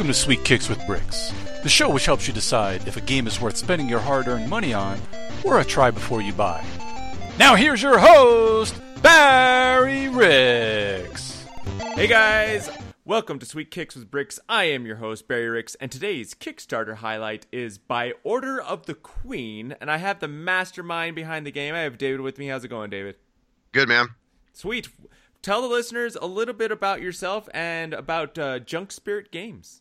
Welcome to Sweet Kicks with Bricks, the show which helps you decide if a game is worth spending your hard earned money on or a try before you buy. Now, here's your host, Barry Ricks. Hey guys, welcome to Sweet Kicks with Bricks. I am your host, Barry Ricks, and today's Kickstarter highlight is By Order of the Queen, and I have the mastermind behind the game. I have David with me. How's it going, David? Good, man. Sweet. Tell the listeners a little bit about yourself and about uh, Junk Spirit Games.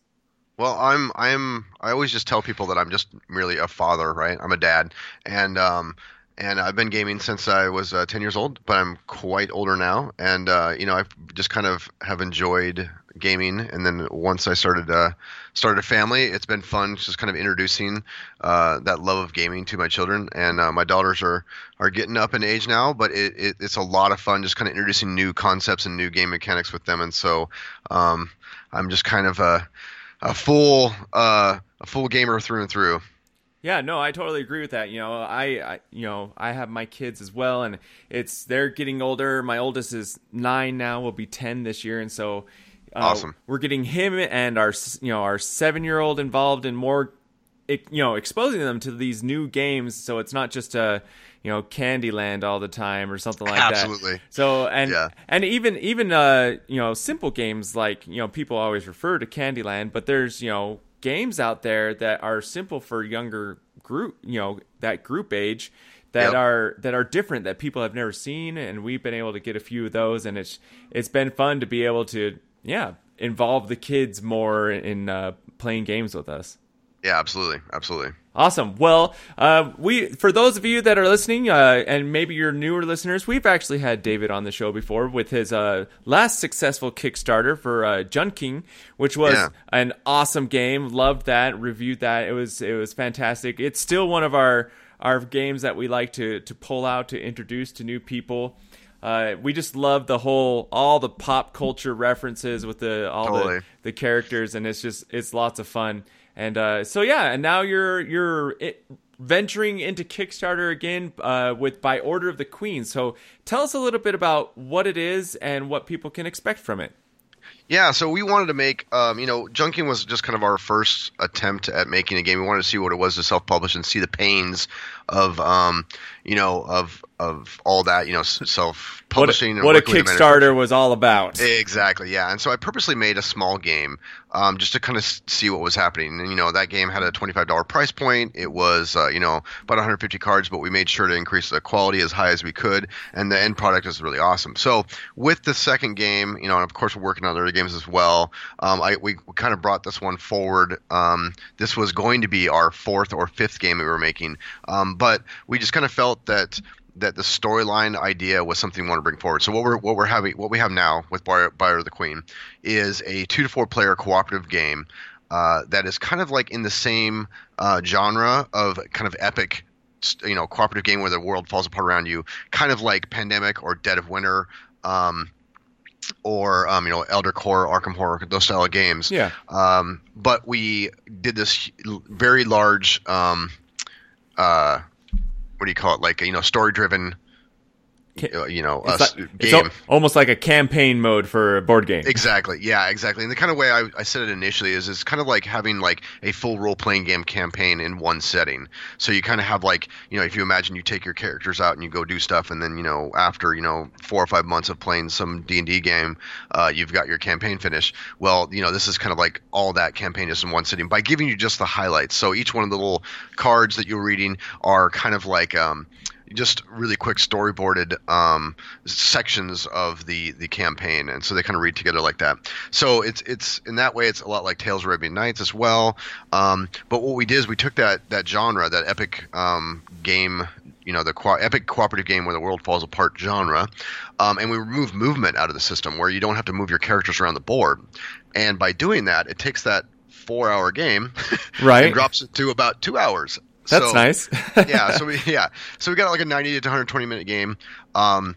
Well, I'm I'm I always just tell people that I'm just merely a father, right? I'm a dad, and um, and I've been gaming since I was uh, 10 years old, but I'm quite older now, and uh, you know I just kind of have enjoyed gaming, and then once I started uh, started a family, it's been fun just kind of introducing uh, that love of gaming to my children, and uh, my daughters are are getting up in age now, but it, it, it's a lot of fun just kind of introducing new concepts and new game mechanics with them, and so um, I'm just kind of a a full uh, a full gamer through and through. Yeah, no, I totally agree with that. You know, I, I, you know, I have my kids as well, and it's they're getting older. My oldest is nine now; will be ten this year, and so uh, Awesome. We're getting him and our, you know, our seven year old involved in more, you know, exposing them to these new games. So it's not just a, you know, Candyland all the time or something like Absolutely. that. Absolutely. So and Yeah. and even even uh you know simple games like you know people always refer to Candyland, but there's you know games out there that are simple for younger group you know that group age that Yep. are that are different that people have never seen, and we've been able to get a few of those, and it's it's been fun to be able to yeah involve the kids more in uh, playing games with us. Yeah, absolutely, absolutely. Awesome. Well, uh, we for those of you that are listening, uh, and maybe you're newer listeners, we've actually had David on the show before with his uh, last successful Kickstarter for uh, JunKing, which was Yeah. an awesome game. Loved that. Reviewed that. It was it was fantastic. It's still one of our our games that we like to to pull out to introduce to new people. Uh, we just love the whole all the pop culture references with the all Totally. the the characters, and it's just it's lots of fun. And uh, so yeah, and now you're you're it, venturing into Kickstarter again uh, with by order of the Queen. So tell us a little bit about what it is and what people can expect from it. Yeah, so we wanted to make, um, you know, JunKing was just kind of our first attempt at making a game. We wanted to see what it was to self-publish and see the pains of, um, you know, of of all that, you know, self-publishing. and what a working with the. Kickstarter was all about. Exactly, yeah. And so I purposely made a small game um, just to kind of see what was happening. And you know, that game had a twenty-five dollar price point. It was, uh, you know, about 150 cards, but we made sure to increase the quality as high as we could, and the end product is really awesome. So with the second game, you know, and of course we're working on other games as well. Um, I we kind of brought this one forward. Um, this was going to be our fourth or fifth game we were making, um, but we just kind of felt that that the storyline idea was something we want to bring forward. So what we're what we're having what we have now with Buyer, Buyer of the Queen is a two to four player cooperative game uh, that is kind of like in the same uh, genre of kind of epic you know cooperative game where the world falls apart around you, kind of like Pandemic or Dead of Winter. Um, or um, you know, Elder Core, Arkham Horror, those style of games. Yeah. Um, but we did this very large, um, uh, what do you call it? Like you know, story driven. Ca- You know, uh, It's, s- like- game. al- almost like a campaign mode for a board game. Exactly. Yeah, exactly. And the kind of way I, I said it initially is it's kind of like having like a full role playing game campaign in one setting. So you kind of have like, you know, if you imagine you take your characters out and you go do stuff and then, you know, after, you know, four or five months of playing some D&D game, uh, you've got your campaign finished. Well, you know, this is kind of like all that campaign is in one sitting by giving you just the highlights. So each one of the little cards that you're reading are kind of like um, just really quick storyboarded um, sections of the the campaign, and so they kind of read together like that. So it's it's in that way it's a lot like Tales of Arabian Nights as well. Um, but what we did is we took that that genre, that epic um, game, you know, the co- epic cooperative game where the world falls apart genre, um, and we removed movement out of the system where you don't have to move your characters around the board. And by doing that, it takes that four hour game Right. and drops it to about two hours. That's So- nice. yeah, so we yeah, so we got like a 90 to 120 minute game, um,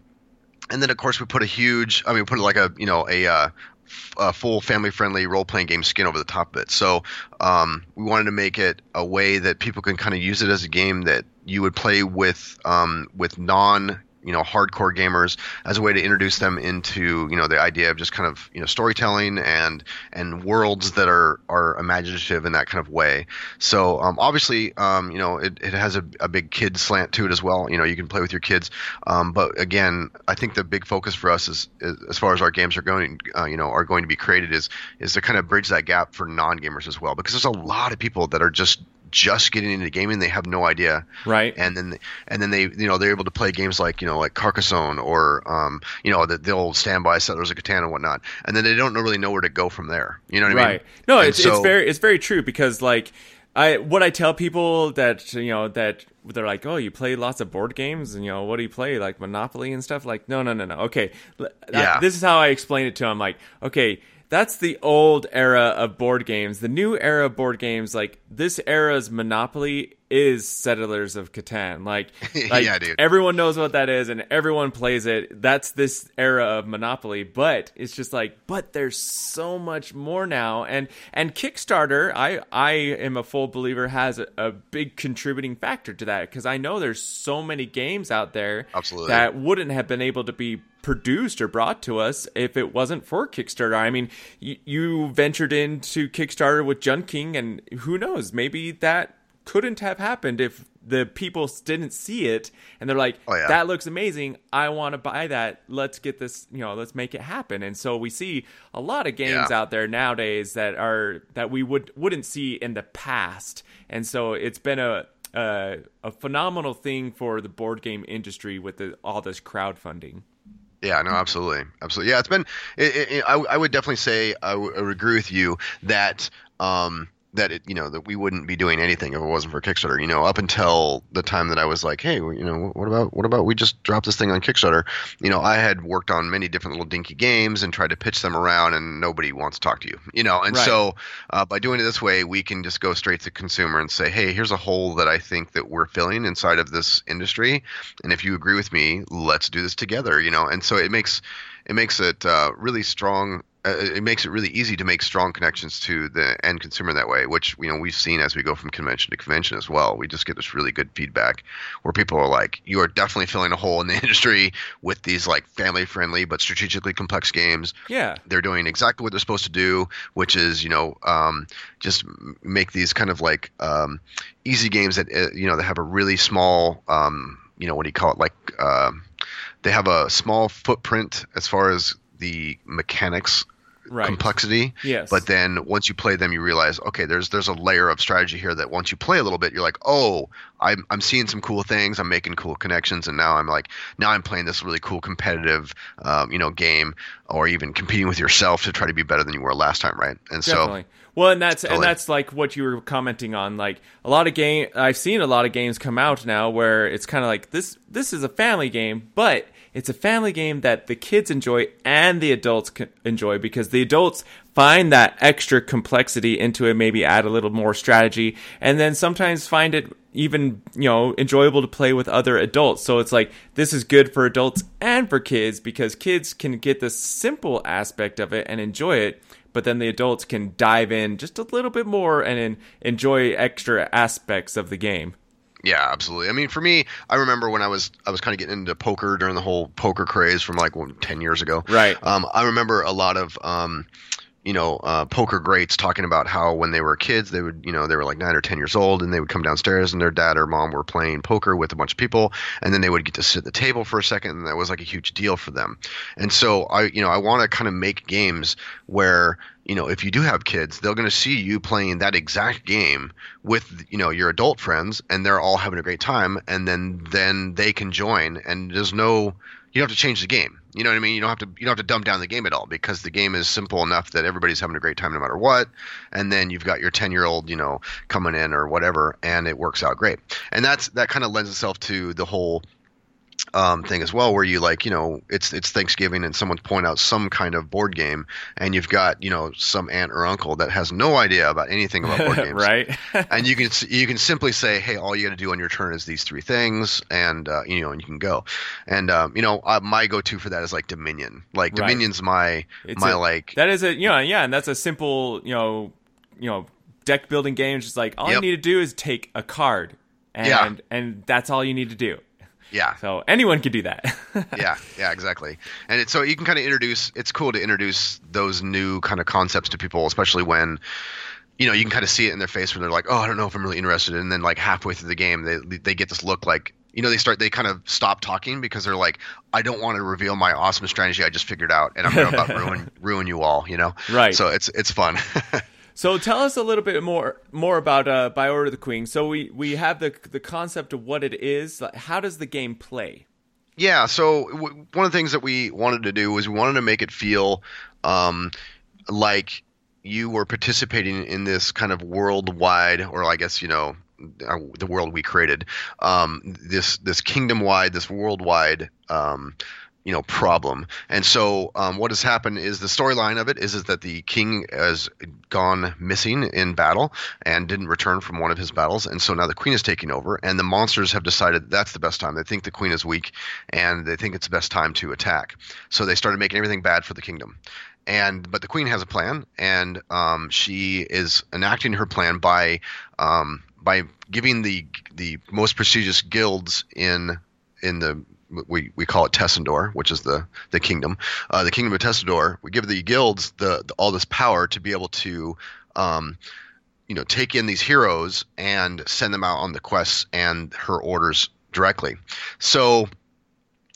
and then of course we put a huge, I mean, we put like a you know a, uh, f- a full family friendly role playing game skin over the top of it. So um, we wanted to make it a way that people can kind of use it as a game that you would play with um, with non you know hardcore gamers as a way to introduce them into you know the idea of just kind of you know storytelling and and worlds that are are imaginative in that kind of way. So um, obviously, um, you know, it, it has a, a big kid slant to it as well. You know, you can play with your kids, um, but again, I think the big focus for us is, is as far as our games are going, uh, you know, are going to be created is is to kind of bridge that gap for non gamers as well, because there's a lot of people that are just just getting into gaming they have no idea right and then and then they you know they're able to play games like you know like carcassonne or um you know the, the old standby settlers of catan and whatnot and then they don't really know where to go from there you know what right. i mean Right. no And it's, so- it's very it's very true because like I what I tell people that you know that they're like, oh, you play lots of board games, and you know what do you play like Monopoly and stuff? Like, no, no, no, no. Okay, Yeah. this is how I explain it to them. Like, okay, that's the old era of board games. The new era of board games, like this era's Monopoly, is Settlers of Catan. Like, like Yeah, dude. everyone knows what that is and everyone plays it. That's this era of Monopoly, but it's just like, but there's so much more now. And and Kickstarter, I I am a full believer has a, a big contributing factor to that because I know there's so many games out there Absolutely. that wouldn't have been able to be produced or brought to us if it wasn't for Kickstarter. I mean, you, you ventured into Kickstarter with JunKing, and who knows, maybe that couldn't have happened if the people didn't see it and they're like, Oh, yeah. that looks amazing. I want to buy that. Let's get this, you know, let's make it happen. And so we see a lot of games Yeah. out there nowadays that are that we would wouldn't see in the past. And so it's been a a, a phenomenal thing for the board game industry with the, all this crowdfunding. Yeah, no, absolutely, absolutely. Yeah, it's been. It, it, I, I would definitely say I I would agree with you that um, that it, you know that we wouldn't be doing anything if it wasn't for Kickstarter. You know, up until the time that I was like, hey, you know, what about what about we just drop this thing on Kickstarter? You know, I had worked on many different little dinky games and tried to pitch them around, and nobody wants to talk to you. You know, and Right. so uh, by doing it this way, we can just go straight to consumer and say, hey, here's a hole that I think that we're filling inside of this industry, and if you agree with me, let's do this together. You know, and so it makes it makes it uh, really strong. Uh, it makes it really easy to make strong connections to the end consumer that way, which you know we've seen as we go from convention to convention as well. We just get this really good feedback where people are like, "You are definitely filling a hole in the industry with these like family-friendly but strategically complex games." Yeah. they're doing exactly what they're supposed to do, which is you know um, just make these kind of like um, easy games that uh, you know that have a really small um, you know what do you call it like um they have a small footprint as far as the mechanics Right. complexity. Yes. But then once you play them, you realize, okay, there's there's a layer of strategy here that once you play a little bit, you're like, oh, I'm I'm seeing some cool things, I'm making cool connections, and now I'm like, now I'm playing this really cool competitive, um, you know, game, or even competing with yourself to try to be better than you were last time, right? And Definitely. Well, and that's and that's like what you were commenting on. Like a lot of game, I've seen a lot of games come out now where it's kind of like this. This is a family game, but it's a family game that the kids enjoy and the adults enjoy because the adults find that extra complexity into it. Maybe add a little more strategy, and then sometimes find it even you know enjoyable to play with other adults. So it's like this is good for adults and for kids because kids can get the simple aspect of it and enjoy it but then the adults can dive in just a little bit more and enjoy extra aspects of the game. Yeah, absolutely. I mean, for me, I remember when I was I was kind of getting into poker during the whole poker craze from like well, ten years ago. Right. Um, I remember a lot of um, you know, uh, poker greats talking about how when they were kids, they would, you know, they were like nine or ten years old, and they would come downstairs, and their dad or mom were playing poker with a bunch of people, and then they would get to sit at the table for a second, and that was like a huge deal for them. And so I, you know, I want to kind of make games where you know, if you do have kids, they're going to see you playing that exact game with, you know, your adult friends, and they're all having a great time, and then then they can join, and there's no, you don't have to change the game. You know what I mean? You don't have to you don't have to dumb down the game at all because the game is simple enough that everybody's having a great time no matter what. And then you've got your ten year old, you know, coming in or whatever, and it works out great. And that's that kind of lends itself to the whole um, thing as well, where you like, you know, it's it's Thanksgiving and someone's point out some kind of board game, and you've got you know some aunt or uncle that has no idea about anything about board games, right? and you can you can simply say, hey, all you got to do on your turn is these three things, and uh, you know, and you can go. And um, you know, uh, my go-to for that is like Dominion. Like Right. Dominion's my It's my a- like that is a you know yeah, and that's a simple you know you know deck building game. Just like all you need to do is take a card, and Yeah. and that's all you need to do. Yeah. So anyone can do that. yeah, yeah, exactly. And it's, so you can kind of introduce. It's cool to introduce those new kind of concepts to people, especially when you know you can kind of see it in their face when they're like, "Oh, I don't know if I'm really interested," and then like halfway through the game, they they get this look like. You know, they start. They kind of stop talking because they're like, "I don't want to reveal my awesome strategy I just figured out, and I'm going to about ruin ruin you all." You know, Right. So it's it's fun. So tell us a little bit more more about uh, By Order of the Queen. So we we have the the concept of what it is. Like, How does the game play? Yeah, so w- one of the things that we wanted to do was we wanted to make it feel um, like you were participating in this kind of worldwide, or I guess you know, uh, the world we created, um, this this kingdom wide, this worldwide. Um, you know problem. And so um, what has happened is the storyline of it is, is that the king has gone missing in battle and didn't return from one of his battles. And so now the queen is taking over and the monsters have decided that's the best time. They think the queen is weak and they think it's the best time to attack. So they started making everything bad for the kingdom. And but the queen has a plan and um, she is enacting her plan by um, by giving the the most prestigious guilds in in the we, we call it Tessendor, which is the the kingdom, uh, the kingdom of Tessendor. We give the guilds the, the all this power to be able to, um, you know, take in these heroes and send them out on the quests and her orders directly. So,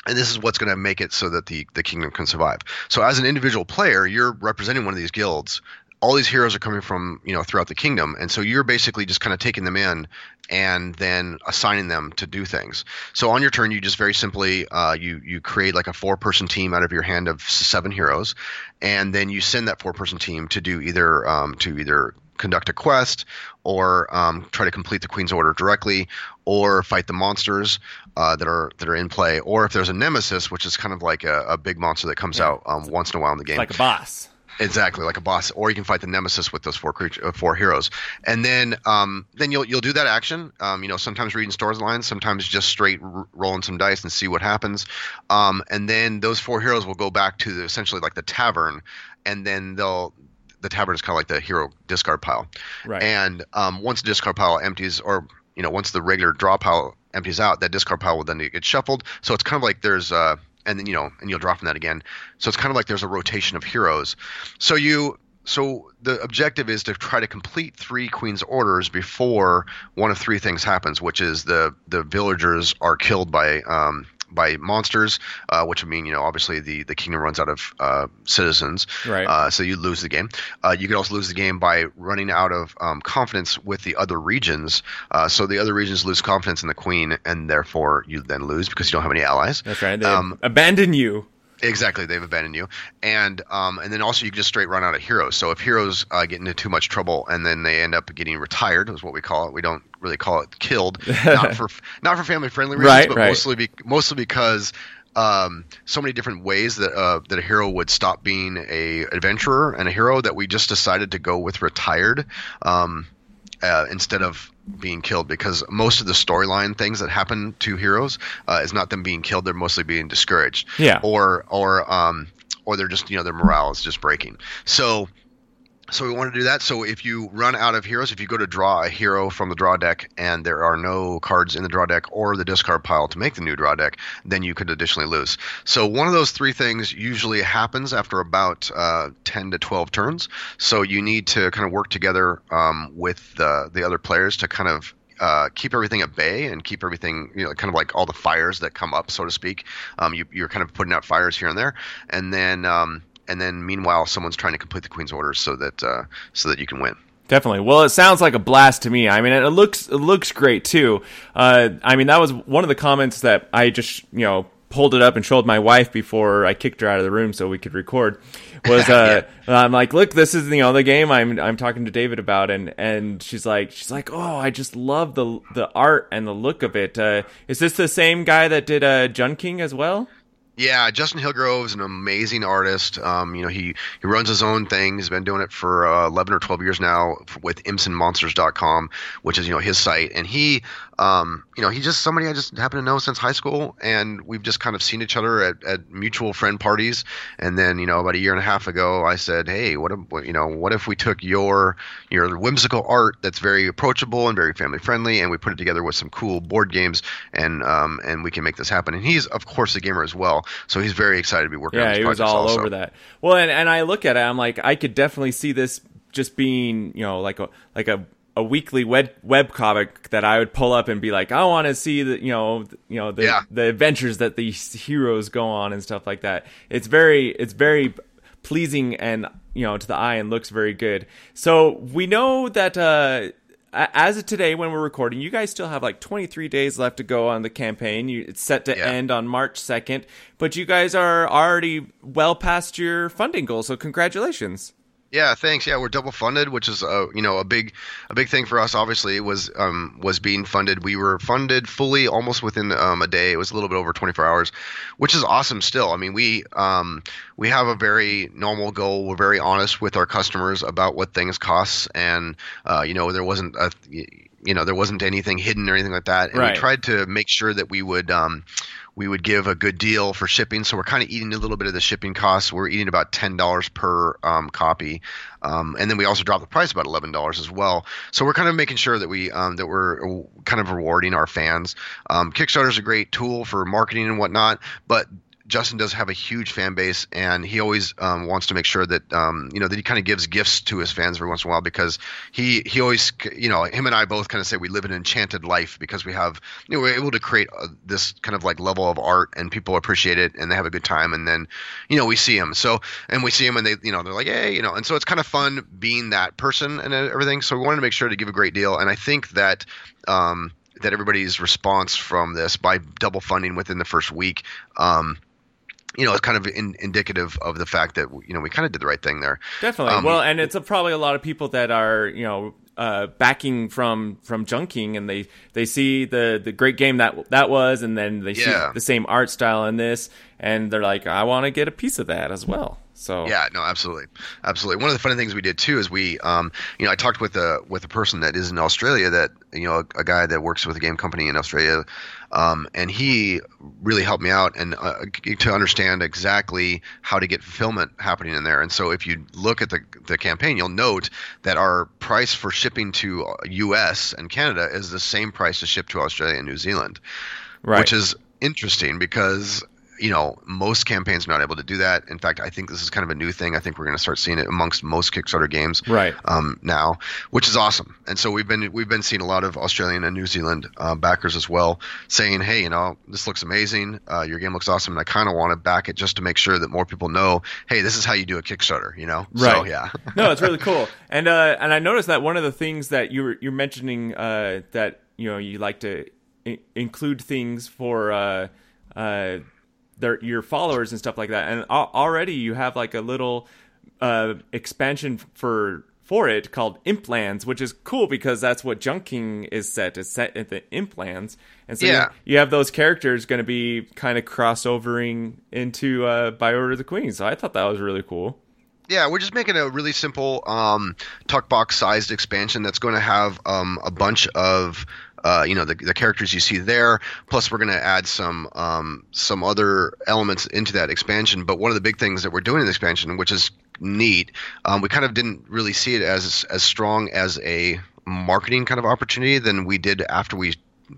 and this is what's going to make it so that the the kingdom can survive. So, as an individual player, you're representing one of these guilds. All these heroes are coming from you know throughout the kingdom, and so you're basically just kind of taking them in and then assigning them to do things. So on your turn, you just very simply uh, you you create like a four person team out of your hand of seven heroes, and then you send that four person team to do either um, to either conduct a quest or um, try to complete the queen's order directly or fight the monsters uh, that are that are in play or if there's a nemesis which is kind of like a, a big monster that comes Yeah. out um, once in a while in the game Like a boss. Exactly, like a boss, or you can fight the nemesis with those four creature, uh, four heroes, and then um, then you'll you'll do that action. Um, you know, sometimes reading storylines, sometimes just straight r- rolling some dice and see what happens, um, and then those four heroes will go back to the, essentially like the tavern, and then they'll the tavern is kind of like the hero discard pile, Right. and um, once the discard pile empties, or you know, once the regular draw pile empties out, that discard pile will then get shuffled. So it's kind of like there's, uh, and then you know, and you'll draw from that again. So it's kind of like there's a rotation of heroes. So you, so the objective is to try to complete three queen's orders before one of three things happens, which is the the villagers are killed by um, by monsters, uh, which would mean you know obviously the the kingdom runs out of uh, citizens, Right. Uh, so you lose the game. Uh, you could also lose the game by running out of um, confidence with the other regions. Uh, so the other regions lose confidence in the queen, and therefore you then lose because you don't have any allies. That's right. They Um, abandon you. Exactly, they've abandoned you, and um, and then also you can just straight run out of heroes. So if heroes uh, get into too much trouble and then they end up getting retired, is what we call it. We don't really call it killed, not for not for family friendly reasons, Right, but right. mostly be, mostly because um, so many different ways that uh, that a hero would stop being a adventurer and a hero that we just decided to go with retired. Um, uh, instead of being killed because most of the storyline things that happen to heroes uh, is not them being killed. They're mostly being discouraged. Yeah. or or um or they're just you know their morale is just breaking. So so we want to do that. So if you run out of heroes if you go to draw a hero from the draw deck and there are no cards in the draw deck or the discard pile to make the new draw deck then you could additionally lose. So one of those three things usually happens after about uh, 10 to 12 turns. So you need to kind of work together um, with the, the other players to kind of uh, keep everything at bay and keep everything, you know, kind of like all the fires that come up, so to speak. Um, you, you're kind of putting out fires here and there, and then um, and then meanwhile, someone's trying to complete the queen's orders so that uh, so that you can win. Definitely. Well, it sounds like a blast to me. I mean, it looks it looks great too. Uh, I mean, that was one of the comments that I just you know pulled it up and showed my wife before I kicked her out of the room so we could record. Was uh, I'm like, look, this is you know the game I'm I'm talking to David about, and and she's like she's like, oh, I just love the the art and the look of it. Uh, is this the same guy that did uh, JunKing as well? Yeah, Justin Hillgrove is an amazing artist. Um, you know, he, he runs his own thing. He's been doing it for uh, 11 or 12 years now with ImpsAndMonsters.com, which is, you know, his site. And he um, you know, he's just somebody I just happen to know since high school, and we've just kind of seen each other at, at mutual friend parties. And then, you know, about a year and a half ago, I said, "Hey, what if you know, what if we took your your whimsical art that's very approachable and very family friendly, and we put it together with some cool board games, and um, and we can make this happen." And he's, of course, a gamer as well, so he's very excited to be working. Yeah, on he was all also. over that. Well, and and I look at it, I'm like, I could definitely see this just being, you know, like a like a a weekly web web comic that I would pull up and be like, I want to see the you know you know the yeah. the adventures that these heroes go on and stuff like that. It's very it's very pleasing and you know to the eye and looks very good. So we know that uh, as of today when we're recording, you guys still have like 23 days left to go on the campaign. You, it's set to yeah. end on March 2nd, but you guys are already well past your funding goal. So congratulations. Yeah, thanks. Yeah, we're double funded, which is a you know a big a big thing for us. Obviously, was um, was being funded. We were funded fully almost within um, a day. It was a little bit over 24 hours, which is awesome. Still, I mean, we um, we have a very normal goal. We're very honest with our customers about what things cost, and uh, you know there wasn't a you know there wasn't anything hidden or anything like that. And right. we tried to make sure that we would um, we would give a good deal for shipping. So we're kind of eating a little bit of the shipping costs. We're eating about ten dollars per um, copy, um, and then we also drop the price about eleven dollars as well. So we're kind of making sure that we um, that we're kind of rewarding our fans. Um, Kickstarter is a great tool for marketing and whatnot, but Justin does have a huge fan base, and he always um, wants to make sure that um, you know that he kind of gives gifts to his fans every once in a while because he he always you know him and I both kind of say we live an enchanted life because we have you know we're able to create a, this kind of like level of art and people appreciate it and they have a good time and then you know we see him so and we see him and they you know they're like hey you know and so it's kind of fun being that person and everything. So we wanted to make sure to give a great deal and I think that um, that everybody's response from this by double funding within the first week um, you know, it's kind of in, indicative of the fact that you know we kind of did the right thing there. Definitely. Um, well, and it's a, probably a lot of people that are you know uh, backing from from JunKing, and they they see the the great game that that was, and then they yeah. see the same art style in this, and they're like, I want to get a piece of that as well. So yeah, no, absolutely, absolutely. One of the funny things we did too is we, um, you know, I talked with a with a person that is in Australia that you know a, a guy that works with a game company in Australia, um, and he really helped me out and uh, to understand exactly how to get fulfillment happening in there. And so if you look at the the campaign, you'll note that our price for shipping to U.S. and Canada is the same price to ship to Australia and New Zealand, right. which is interesting because you know, most campaigns are not able to do that. In fact, I think this is kind of a new thing. I think we're going to start seeing it amongst most Kickstarter games right um, now, which is awesome. And so we've been we've been seeing a lot of Australian and New Zealand uh, backers as well saying, "Hey, you know, this looks amazing. Uh, your game looks awesome, and I kind of want to back it just to make sure that more people know, hey, this is how you do a Kickstarter." You know, right? So, yeah. no, it's really cool. And uh, and I noticed that one of the things that you're you're mentioning uh, that you know you like to I- include things for. Uh, uh, their your followers and stuff like that. And already you have like a little uh, expansion for for it called Implands, which is cool because that's what JunKing is set. is set at the Implands, and so yeah. you, you have those characters going to be kind of crossovering into uh, by Order of the Queen. So I thought that was really cool. Yeah, we're just making a really simple um, tuck box sized expansion that's going to have um, a bunch of uh, you know the, the characters you see there. Plus, we're going to add some um, some other elements into that expansion. But one of the big things that we're doing in the expansion, which is neat, um, we kind of didn't really see it as as strong as a marketing kind of opportunity than we did after we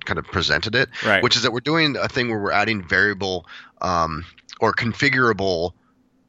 kind of presented it. Right. Which is that we're doing a thing where we're adding variable um, or configurable.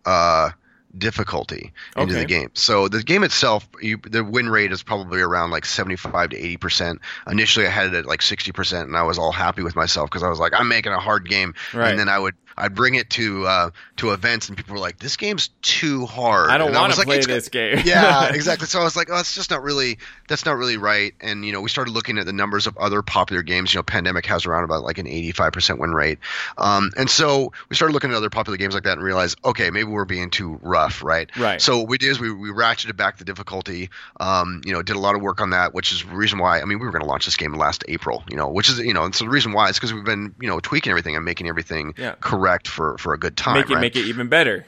Uh, difficulty into okay. the game. So the game itself, you, the win rate is probably around like 75 to 80 percent. Initially, I had it at like 60 percent, and I was all happy with myself because I was like, I'm making a hard game. Right. And then I would I'd bring it to uh, to events, and people were like, "This game's too hard." I don't want to like, play this game. yeah, exactly. So I was like, "Oh, it's just not really that's not really right." And you know, we started looking at the numbers of other popular games. You know, Pandemic has around about like an 85% win rate, um, and so we started looking at other popular games like that and realized, okay, maybe we're being too rough, right? Right. So what we did is we, we ratcheted back the difficulty. Um, you know, did a lot of work on that, which is the reason why. I mean, we were going to launch this game last April. You know, which is you know, and so the reason why is because we've been you know tweaking everything and making everything yeah. correct for for a good time. Make it right? make it even better.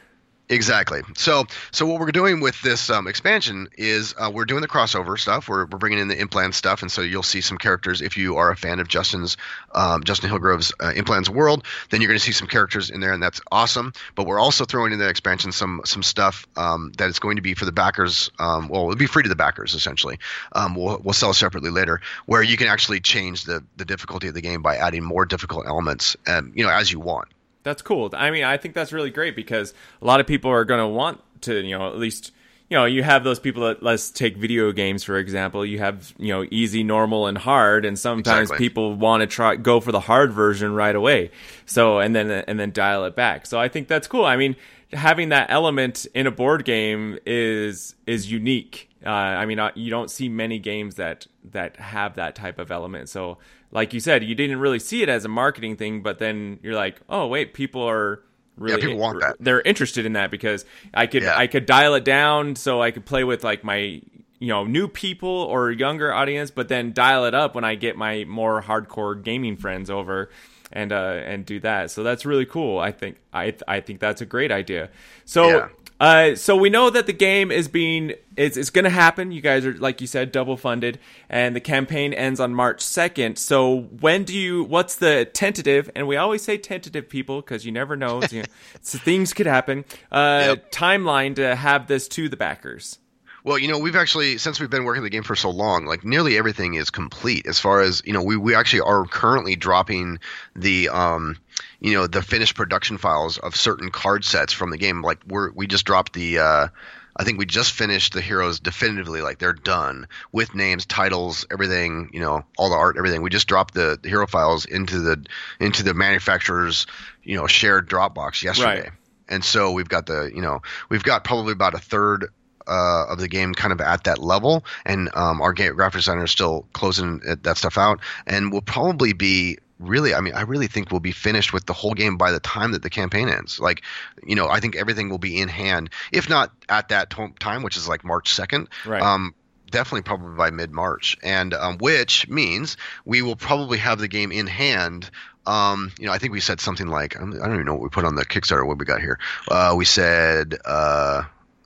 Exactly. So, so what we're doing with this um, expansion is uh, we're doing the crossover stuff. We're, we're bringing in the Implands stuff, and so you'll see some characters. If you are a fan of Justin's um, Justin Hillgrove's uh, Implands world, then you're going to see some characters in there, and that's awesome. But we're also throwing in the expansion some some stuff um, that is going to be for the backers. Um, well, it'll be free to the backers essentially. Um, we'll we'll sell separately later, where you can actually change the the difficulty of the game by adding more difficult elements, um, you know, as you want. That's cool. I mean, I think that's really great because a lot of people are going to want to, you know, at least, you know, you have those people that let's take video games for example. You have, you know, easy, normal, and hard, and sometimes Exactly. people want to try go for the hard version right away. So and then and then dial it back. So I think that's cool. I mean, having that element in a board game is is unique. Uh, I mean, uh, you don't see many games that that have that type of element. So, like you said, you didn't really see it as a marketing thing, but then you're like, oh wait, people are really people want that. They're interested in that because I could Yeah. I could dial it down so I could play with like my you know new people or younger audience, but then dial it up when I get my more hardcore gaming friends over and uh and do that. So that's really cool. I think I I think that's a great idea. So Yeah. Uh, so we know that the game is being it's, it's going to happen. You guys are like you said double funded, and the campaign ends on March second. So when do you? What's the tentative? And we always say tentative, people, because you never know. you know, so things could happen. Uh, Yep. Timeline to have this to the backers. Well, you know, we've actually since we've been working the game for so long, like nearly everything is complete as far as you know. We we actually are currently dropping the um, you know, the finished production files of certain card sets from the game. Like we're we just dropped the. Uh, I think we just finished the heroes definitively, like they're done with names, titles, everything. You know, all the art, everything. We just dropped the, the hero files into the into the manufacturer's you know shared Dropbox yesterday. Right. And so we've got the, you know, we've got probably about a third uh, of the game kind of at that level, and um, our game graphic designer is still closing that stuff out, and we'll probably be really, I mean, I really think we'll be finished with the whole game by the time that the campaign ends. Like, you know, I think everything will be in hand, if not at that to- time, which is like March second. Right. Um, definitely probably by mid March, and um, which means we will probably have the game in hand. Um, you know, I think we said something like I don't I don't even know what we put on the Kickstarter. What we got here? Uh, we said uh,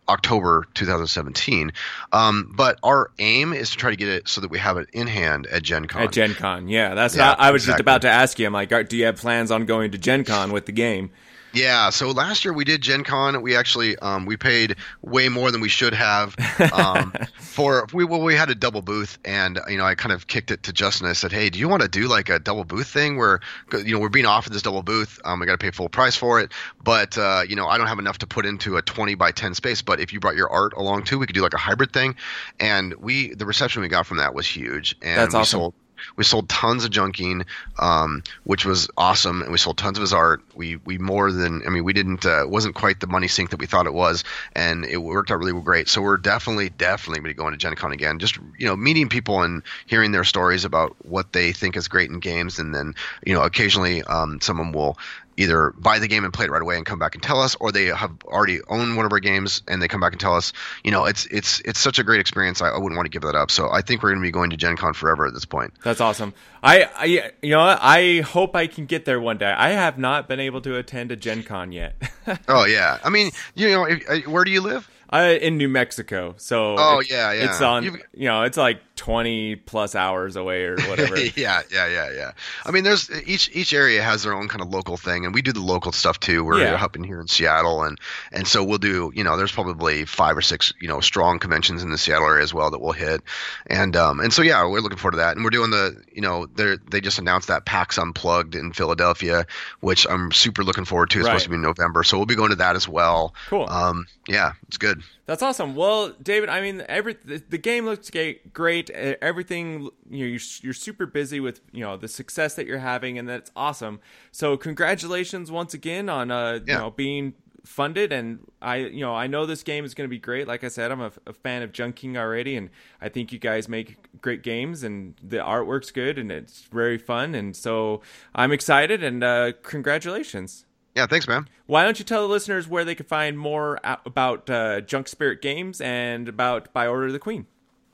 October 2017. Um, but our aim is to try to get it so that we have it in hand at Gen Con. At Gen Con, yeah, that's Yeah, what I was just about to ask you. I'm like, do you have plans on going to Gen Con with the game? Yeah, so last year we did Gen Con. We actually um, we paid way more than we should have um, for we well we had a double booth, and you know I kind of kicked it to Justin. I said, "Hey, do you want to do like a double booth thing where you know we're being offered this double booth? Um, we got to pay full price for it, but uh, you know I don't have enough to put into a 20 by 10 space. But if you brought your art along too, we could do like a hybrid thing." And we the reception we got from that was huge, and That's we awesome. sold we sold tons of JunKing, um, which was awesome, and we sold tons of his art. We we more than I mean we didn't uh, wasn't quite the money sink that we thought it was, and it worked out really great. So we're definitely definitely going to go into Gen Con again. Just you know meeting people and hearing their stories about what they think is great in games, and then you know occasionally um, someone will either buy the game and play it right away and come back and tell us, or they have already owned one of our games and they come back and tell us. You know, it's it's it's such a great experience. I, I wouldn't want to give that up. So I think we're going to be going to Gen Con forever at this point. That's awesome. I, I, you know. I hope I can get there one day. I have not been able to attend a Gen Con yet. Oh yeah, I mean, you know, if, uh, where do you live? I in New Mexico, so Oh, yeah, yeah. it's on. You've- You know, it's like twenty plus hours away or whatever. yeah, yeah, yeah, yeah. I mean, there's each each area has their own kind of local thing, and we do the local stuff too. We're Yeah. up in here in Seattle, and and so we'll do. You know, there's probably five or six you know strong conventions in the Seattle area as well that we'll hit, and um and so yeah, we're looking forward to that, and we're doing the you know they they just announced that PAX Unplugged in Philadelphia, which I'm super looking forward to. It's Right. supposed to be in November, so we'll be going to that as well. Cool. Um, yeah, it's good. That's awesome. Well, David, I mean, every the, the game looks great. Everything, you know, you're, you're super busy with you know the success that you're having, and that's awesome. So, congratulations once again on uh, Yeah. you know being funded. And I, you know, I know this game is going to be great. Like I said, I'm a, a fan of JunKing already, and I think you guys make great games, and the artwork's good, and it's very fun. And so, I'm excited, and uh, congratulations. Yeah, thanks, man. Why don't you tell the listeners where they can find more about uh, Junk Spirit Games and about By Order of the Queen?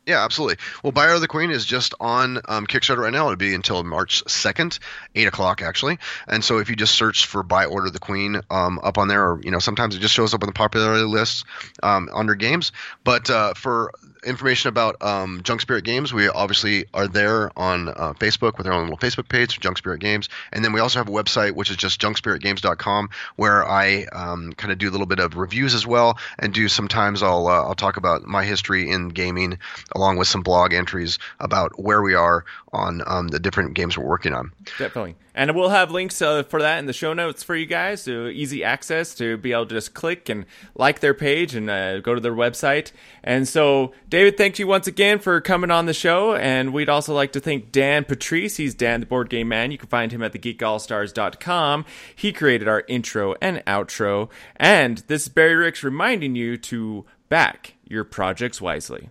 Yeah, absolutely. Well, Buyer of the Queen is just on um, Kickstarter right now. It'll be until March 2nd, 8 o'clock, actually. And so if you just search for By Order of the Queen um, up on there, or, you know, sometimes it just shows up on the popularity lists um, under games. But uh, for information about um, Junk Spirit Games, we obviously are there on uh, Facebook with our own little Facebook page, Junk Spirit Games. And then we also have a website, which is just junkspiritgames.com, where I um, kind of do a little bit of reviews as well. And do sometimes I'll, uh, I'll talk about my history in gaming along with some blog entries about where we are on um, the different games we're working on. Definitely. And we'll have links uh, for that in the show notes for you guys. So easy access to be able to just click and like their page and uh, go to their website. And so, David, thank you once again for coming on the show. And we'd also like to thank Dan Patriss. He's Dan, the board game man. You can find him at thegeekallstars.com. He created our intro and outro. And this is Barry Ricks reminding you to back your projects wisely.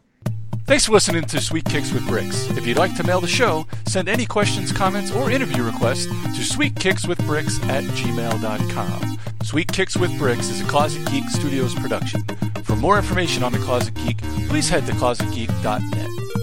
Thanks for listening to Sweet Kicks with Bricks. If you'd like to mail the show, send any questions, comments, or interview requests to sweetkickswithbricks at gmail.com. Sweet Kicks with Bricks is a Closet Geek Studios production. For more information on the Closet Geek, please head to closetgeek.net.